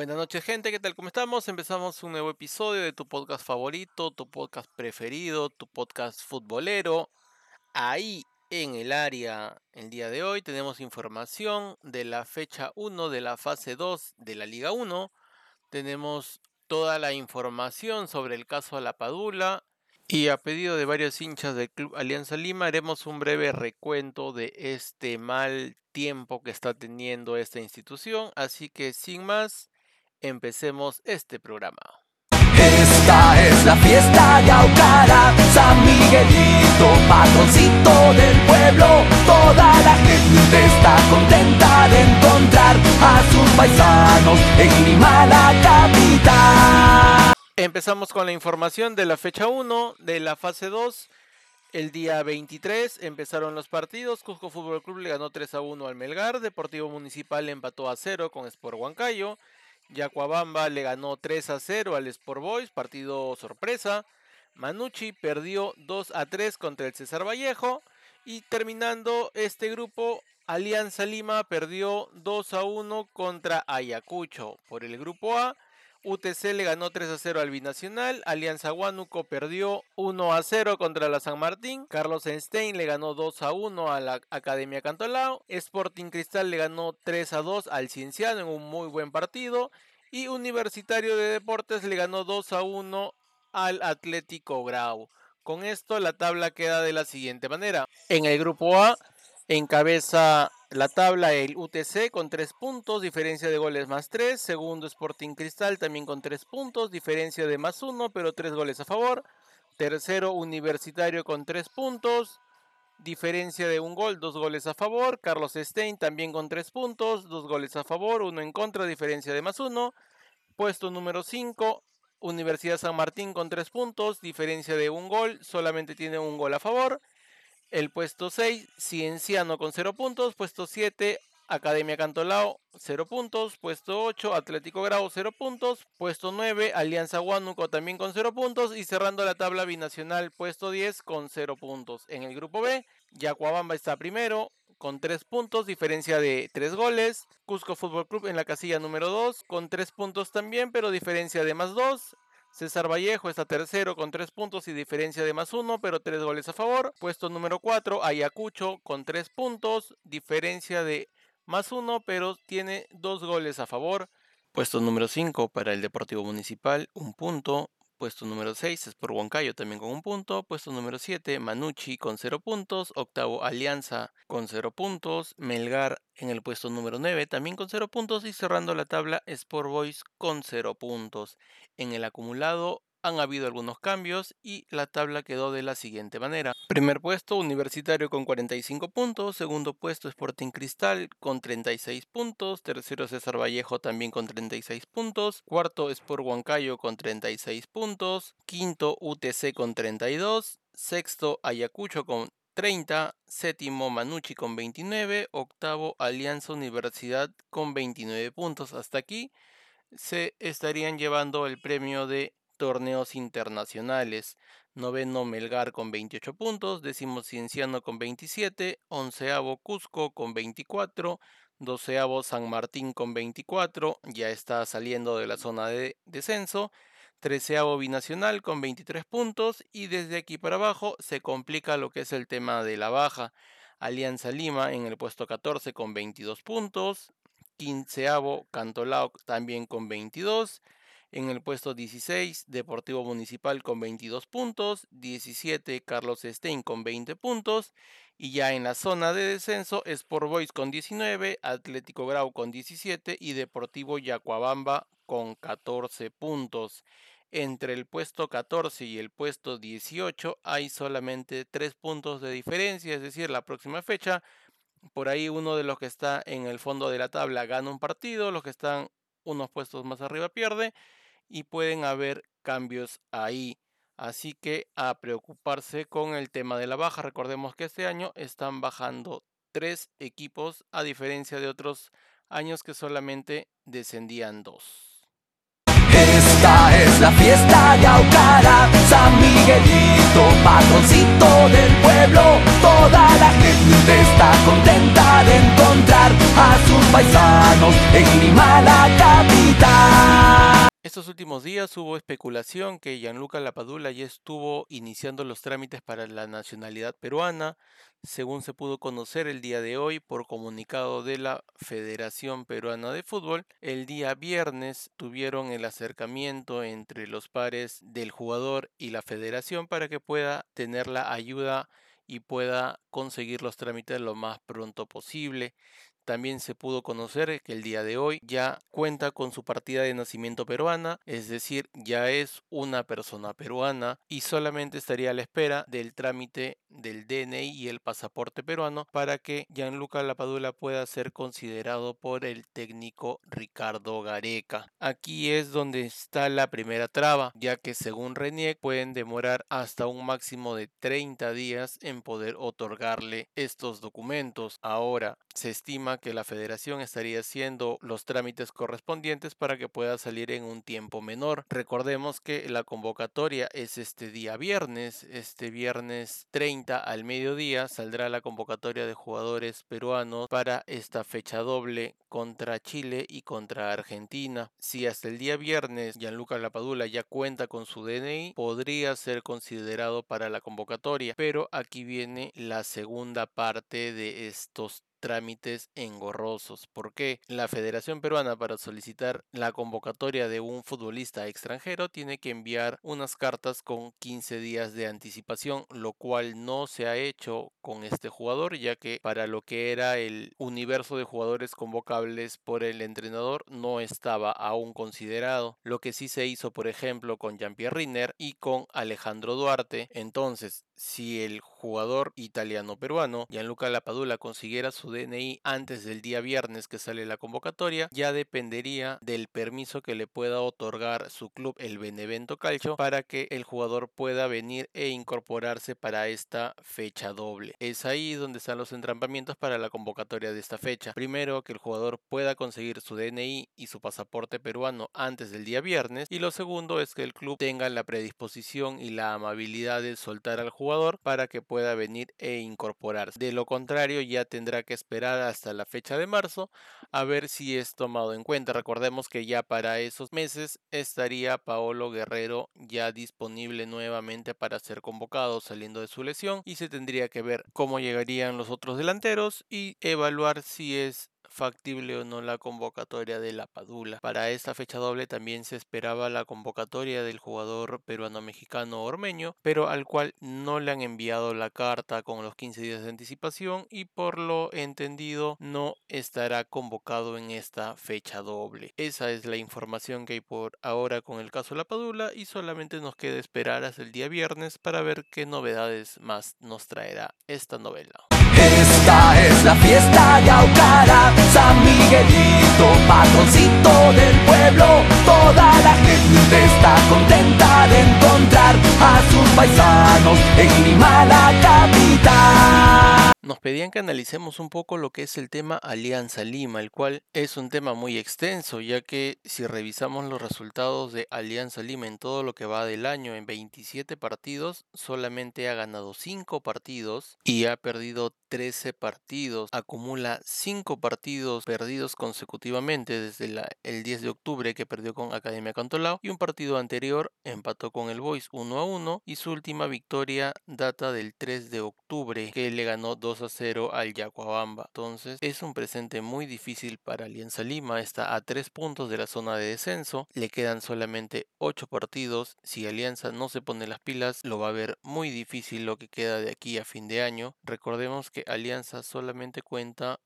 Buenas noches gente, ¿qué tal? ¿Cómo estamos? Empezamos un nuevo episodio de tu podcast favorito, tu podcast preferido, tu podcast futbolero. Ahí en el área el día de hoy tenemos información de la fecha 1 de la fase 2 de la Liga 1. Tenemos toda la información sobre el caso a la Padula y a pedido de varios hinchas del Club Alianza Lima haremos un breve recuento de este mal tiempo que está teniendo esta institución. Así que sin más, empecemos este programa. Esta es la fiesta Yaucara, San Miguelito, patroncito del pueblo. Toda la gente está contenta de encontrar a sus paisanos en Lima, la capital. Empezamos con la información de la fecha 1 de la fase 2. El día 23 empezaron los partidos. Cusco Fútbol Club le ganó 3 a 1 al Melgar. Deportivo Municipal empató a 0 con Sport Huancayo. Yacuabamba le ganó 3 a 0 al Sport Boys, partido sorpresa. Manucci perdió 2 a 3 contra el César Vallejo. Y terminando este grupo, Alianza Lima perdió 2 a 1 contra Ayacucho. Por el grupo A, UTC le ganó 3 a 0 al Binacional. Alianza Huánuco perdió 1 a 0 contra la San Martín. Carlos Einstein le ganó 2 a 1 a la Academia Cantolao. Sporting Cristal le ganó 3 a 2 al Cienciano en un muy buen partido. Y Universitario de Deportes le ganó 2 a 1 al Atlético Grau. Con esto la tabla queda de la siguiente manera. En el grupo A encabeza la tabla el UTC con 3 puntos, diferencia de goles más 3. Segundo Sporting Cristal también con 3 puntos, diferencia de más 1, pero 3 goles a favor. Tercero Universitario con 3 puntos, diferencia de un gol, 2 goles a favor. Carlos Stein también con 3 puntos, 2 goles a favor, 1 en contra, diferencia de más 1. Puesto número 5, Universidad San Martín con 3 puntos, diferencia de un gol, solamente tiene un gol a favor. El puesto 6, Cienciano con 0 puntos. Puesto 7, Academia Cantolao, 0 puntos. Puesto 8, Atlético Grau, 0 puntos. Puesto 9, Alianza Huánuco también con 0 puntos. Y cerrando la tabla binacional, puesto 10 con 0 puntos. En el grupo B, Yacuabamba está primero con 3 puntos, diferencia de 3 goles. Cusco Fútbol Club en la casilla número 2 con 3 puntos también, pero diferencia de más 2. César Vallejo está tercero con 3 puntos y diferencia de más 1, pero 3 goles a favor. Puesto número 4, Ayacucho con 3 puntos, diferencia de más 1, pero tiene 2 goles a favor. Puesto número 5 para el Deportivo Municipal, 1 punto. Puesto número 6 es por Huancayo también con un punto. Puesto número 7 Manucci con 0 puntos. Octavo Alianza con 0 puntos. Melgar en el puesto número 9 también con 0 puntos. Y cerrando la tabla Sport Boys con 0 puntos. En el acumulado han habido algunos cambios y la tabla quedó de la siguiente manera. Primer puesto Universitario con 45 puntos, segundo puesto Sporting Cristal con 36 puntos, tercero César Vallejo también con 36 puntos, cuarto Sport Huancayo con 36 puntos, quinto UTC con 32, sexto Ayacucho con 30, séptimo Manucci con 29, octavo Alianza Universidad con 29 puntos. Hasta aquí se estarían llevando el premio de torneos internacionales. Noveno Melgar con 28 puntos, décimo Cienciano con 27, onceavo Cusco con 24, doceavo San Martín con 24, ya está saliendo de la zona de descenso, treceavo Binacional con 23 puntos y desde aquí para abajo se complica lo que es el tema de la baja. Alianza Lima en el puesto 14 con 22 puntos, quinceavo Cantolao también con 22, en el puesto 16, Deportivo Municipal con 22 puntos. 17, Carlos Stein con 20 puntos. Y ya en la zona de descenso, Sport Boys con 19, Atlético Grau con 17 y Deportivo Yacuabamba con 14 puntos. Entre el puesto 14 y el puesto 18 hay solamente 3 puntos de diferencia, es decir, la próxima fecha, por ahí uno de los que está en el fondo de la tabla gana un partido, los que están unos puestos más arriba pierde y pueden haber cambios ahí. Así que a preocuparse con el tema de la baja. Recordemos que este año están bajando tres equipos a diferencia de otros años que solamente descendían dos. Esta es la fiesta Yaucara, San Miguelito, patroncito del pueblo. Toda la gente está contenta de encontrar a sus paisanos en Lima la capital. Estos últimos días hubo especulación que Gianluca Lapadula ya estuvo iniciando los trámites para la nacionalidad peruana, según se pudo conocer el día de hoy por comunicado de la Federación Peruana de Fútbol. El día viernes tuvieron el acercamiento entre los pares del jugador y la federación para que pueda tener la ayuda y pueda conseguir los trámites lo más pronto posible. También se pudo conocer que el día de hoy ya cuenta con su partida de nacimiento peruana, es decir, ya es una persona peruana y solamente estaría a la espera del trámite del DNI y el pasaporte peruano para que Gianluca Lapadula pueda ser considerado por el técnico Ricardo Gareca. Aquí es donde está la primera traba, ya que según Renier pueden demorar hasta un máximo de 30 días en poder otorgarle estos documentos. Ahora, se estima que la federación estaría haciendo los trámites correspondientes para que pueda salir en un tiempo menor. Recordemos que la convocatoria es este día viernes, este viernes 30 al mediodía saldrá la convocatoria de jugadores peruanos para esta fecha doble contra Chile y contra Argentina. Si hasta el día viernes Gianluca Lapadula ya cuenta con su DNI, podría ser considerado para la convocatoria, pero aquí viene la segunda parte de estos trámites engorrosos. porque La Federación Peruana para solicitar la convocatoria de un futbolista extranjero tiene que enviar unas cartas con 15 días de anticipación, lo cual no se ha hecho con este jugador, ya que para lo que era el universo de jugadores convocables por el entrenador no estaba aún considerado. Lo que sí se hizo, por ejemplo, con Jean-Pierre Rinner y con Alejandro Duarte. Entonces, si el jugador italiano-peruano Gianluca Lapadula consiguiera su DNI antes del día viernes que sale la convocatoria, ya dependería del permiso que le pueda otorgar su club, el Benevento Calcio, para que el jugador pueda venir e incorporarse para esta fecha doble. Es ahí donde están los entrampamientos para la convocatoria de esta fecha. Primero, que el jugador pueda conseguir su DNI y su pasaporte peruano antes del día viernes. Y lo segundo es que el club tenga la predisposición y la amabilidad de soltar al jugador para que pueda venir e incorporarse. De lo contrario, ya tendrá que esperar hasta la fecha de marzo a ver si es tomado en cuenta. Recordemos que ya para esos meses estaría Paolo Guerrero ya disponible nuevamente para ser convocado saliendo de su lesión y se tendría que ver cómo llegarían los otros delanteros y evaluar si es factible o no la convocatoria de la Padula. Para esta fecha doble también se esperaba la convocatoria del jugador peruano-mexicano Ormeño, pero al cual no le han enviado la carta con los 15 días de anticipación y por lo entendido no estará convocado en esta fecha doble. Esa es la información que hay por ahora con el caso de la Padula y solamente nos queda esperar hasta el día viernes para ver qué novedades más nos traerá esta novela. Esta es la fiesta patroncito del pueblo. Toda la gente está contenta de encontrar a sus paisanos en Lima, la capital. Nos pedían que analicemos un poco lo que es el tema Alianza Lima, el cual es un tema muy extenso, ya que si revisamos los resultados de Alianza Lima en todo lo que va del año, en 27 partidos, solamente ha ganado 5 partidos y ha perdido 13 partidos, acumula 5 partidos perdidos consecutivamente desde el 10 de octubre que perdió con Academia Cantolao y un partido anterior empató con el Boys 1 a 1 y su última victoria data del 3 de octubre que le ganó 2 a 0 al Yacuabamba. Entonces es un presente muy difícil para Alianza Lima, está a 3 puntos de la zona de descenso, le quedan solamente 8 partidos, si Alianza no se pone las pilas lo va a ver muy difícil lo que queda de aquí a fin de año. Recordemos que Alianza solamente cuenta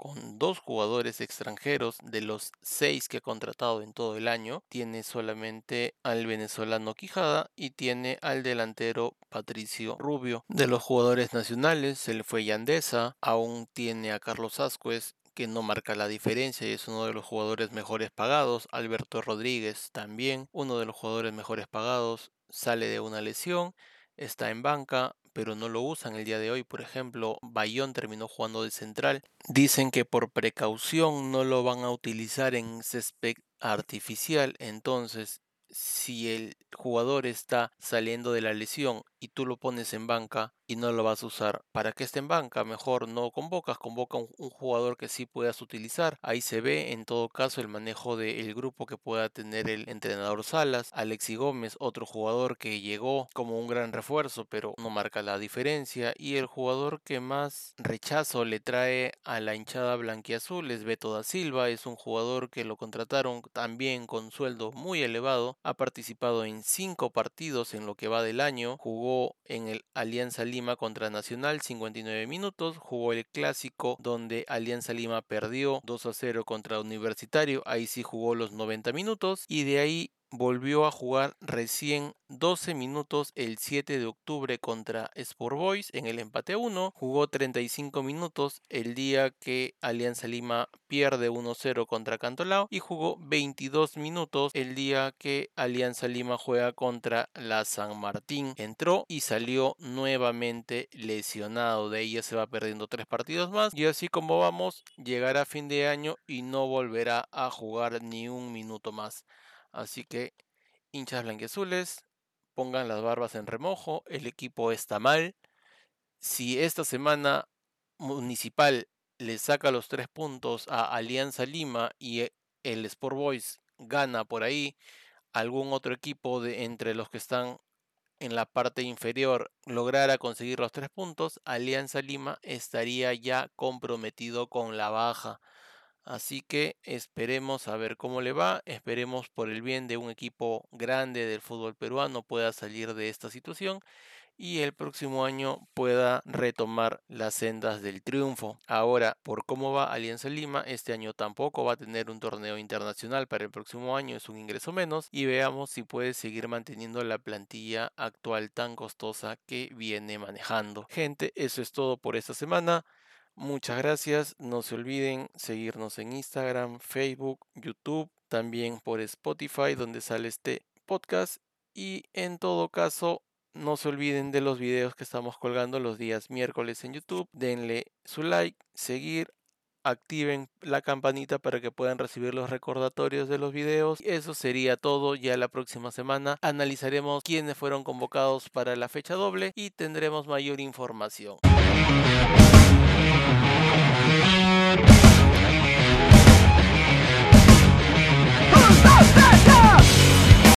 con dos jugadores extranjeros de los seis que ha contratado en todo el año. Tiene solamente al venezolano Quijada y tiene al delantero Patricio Rubio. De los jugadores nacionales se le fue Yandesa, aún tiene a Carlos Ascuez que no marca la diferencia y es uno de los jugadores mejores pagados. Alberto Rodríguez también, uno de los jugadores mejores pagados, sale de una lesión, está en banca, pero no lo usan el día de hoy. Por ejemplo, Bayón terminó jugando de central. Dicen que por precaución no lo van a utilizar en césped artificial. Entonces, si el jugador está saliendo de la lesión y tú lo pones en banca y no lo vas a usar. ¿Para qué esté en banca? Mejor no convocas, convoca un, un jugador que sí puedas utilizar. Ahí se ve en todo caso el manejo del grupo que pueda tener el entrenador Salas. Alexi Gómez, otro jugador que llegó como un gran refuerzo, pero no marca la diferencia. Y el jugador que más rechazo le trae a la hinchada blanquiazul es Beto da Silva. Es un jugador que lo contrataron también con sueldo muy elevado. Ha participado en cinco partidos en lo que va del año. Jugó en el Alianza Lima contra Nacional 59 minutos. Jugó el clásico donde Alianza Lima perdió 2 a 0 contra Universitario. Ahí sí jugó los 90 minutos. Y de ahí volvió a jugar recién 12 minutos el 7 de octubre contra Sport Boys en el empate 1. Jugó 35 minutos el día que Alianza Lima pierde 1-0 contra Cantolao y jugó 22 minutos el día que Alianza Lima juega contra la San Martín. Entró y salió nuevamente lesionado. De ya se va perdiendo tres partidos más y así como vamos llegará fin de año y no volverá a jugar ni un minuto más. Así que, hinchas blanqueazules, pongan las barbas en remojo, el equipo está mal. Si esta semana Municipal le saca los tres puntos a Alianza Lima y el Sport Boys gana por ahí, algún otro equipo de entre los que están en la parte inferior lograra conseguir los tres puntos, Alianza Lima estaría ya comprometido con la baja. Así que esperemos a ver cómo le va, esperemos por el bien de un equipo grande del fútbol peruano pueda salir de esta situación y el próximo año pueda retomar las sendas del triunfo. Ahora, por cómo va Alianza Lima, este año tampoco va a tener un torneo internacional para el próximo año, es un ingreso menos y veamos si puede seguir manteniendo la plantilla actual tan costosa que viene manejando. Gente, eso es todo por esta semana. Muchas gracias. No se olviden seguirnos en Instagram, Facebook, YouTube, también por Spotify donde sale este podcast. Y en todo caso, no se olviden de los videos que estamos colgando los días miércoles en YouTube. Denle su like, seguir, activen la campanita para que puedan recibir los recordatorios de los videos. Eso sería todo. Ya la próxima semana analizaremos quiénes fueron convocados para la fecha doble y tendremos mayor información.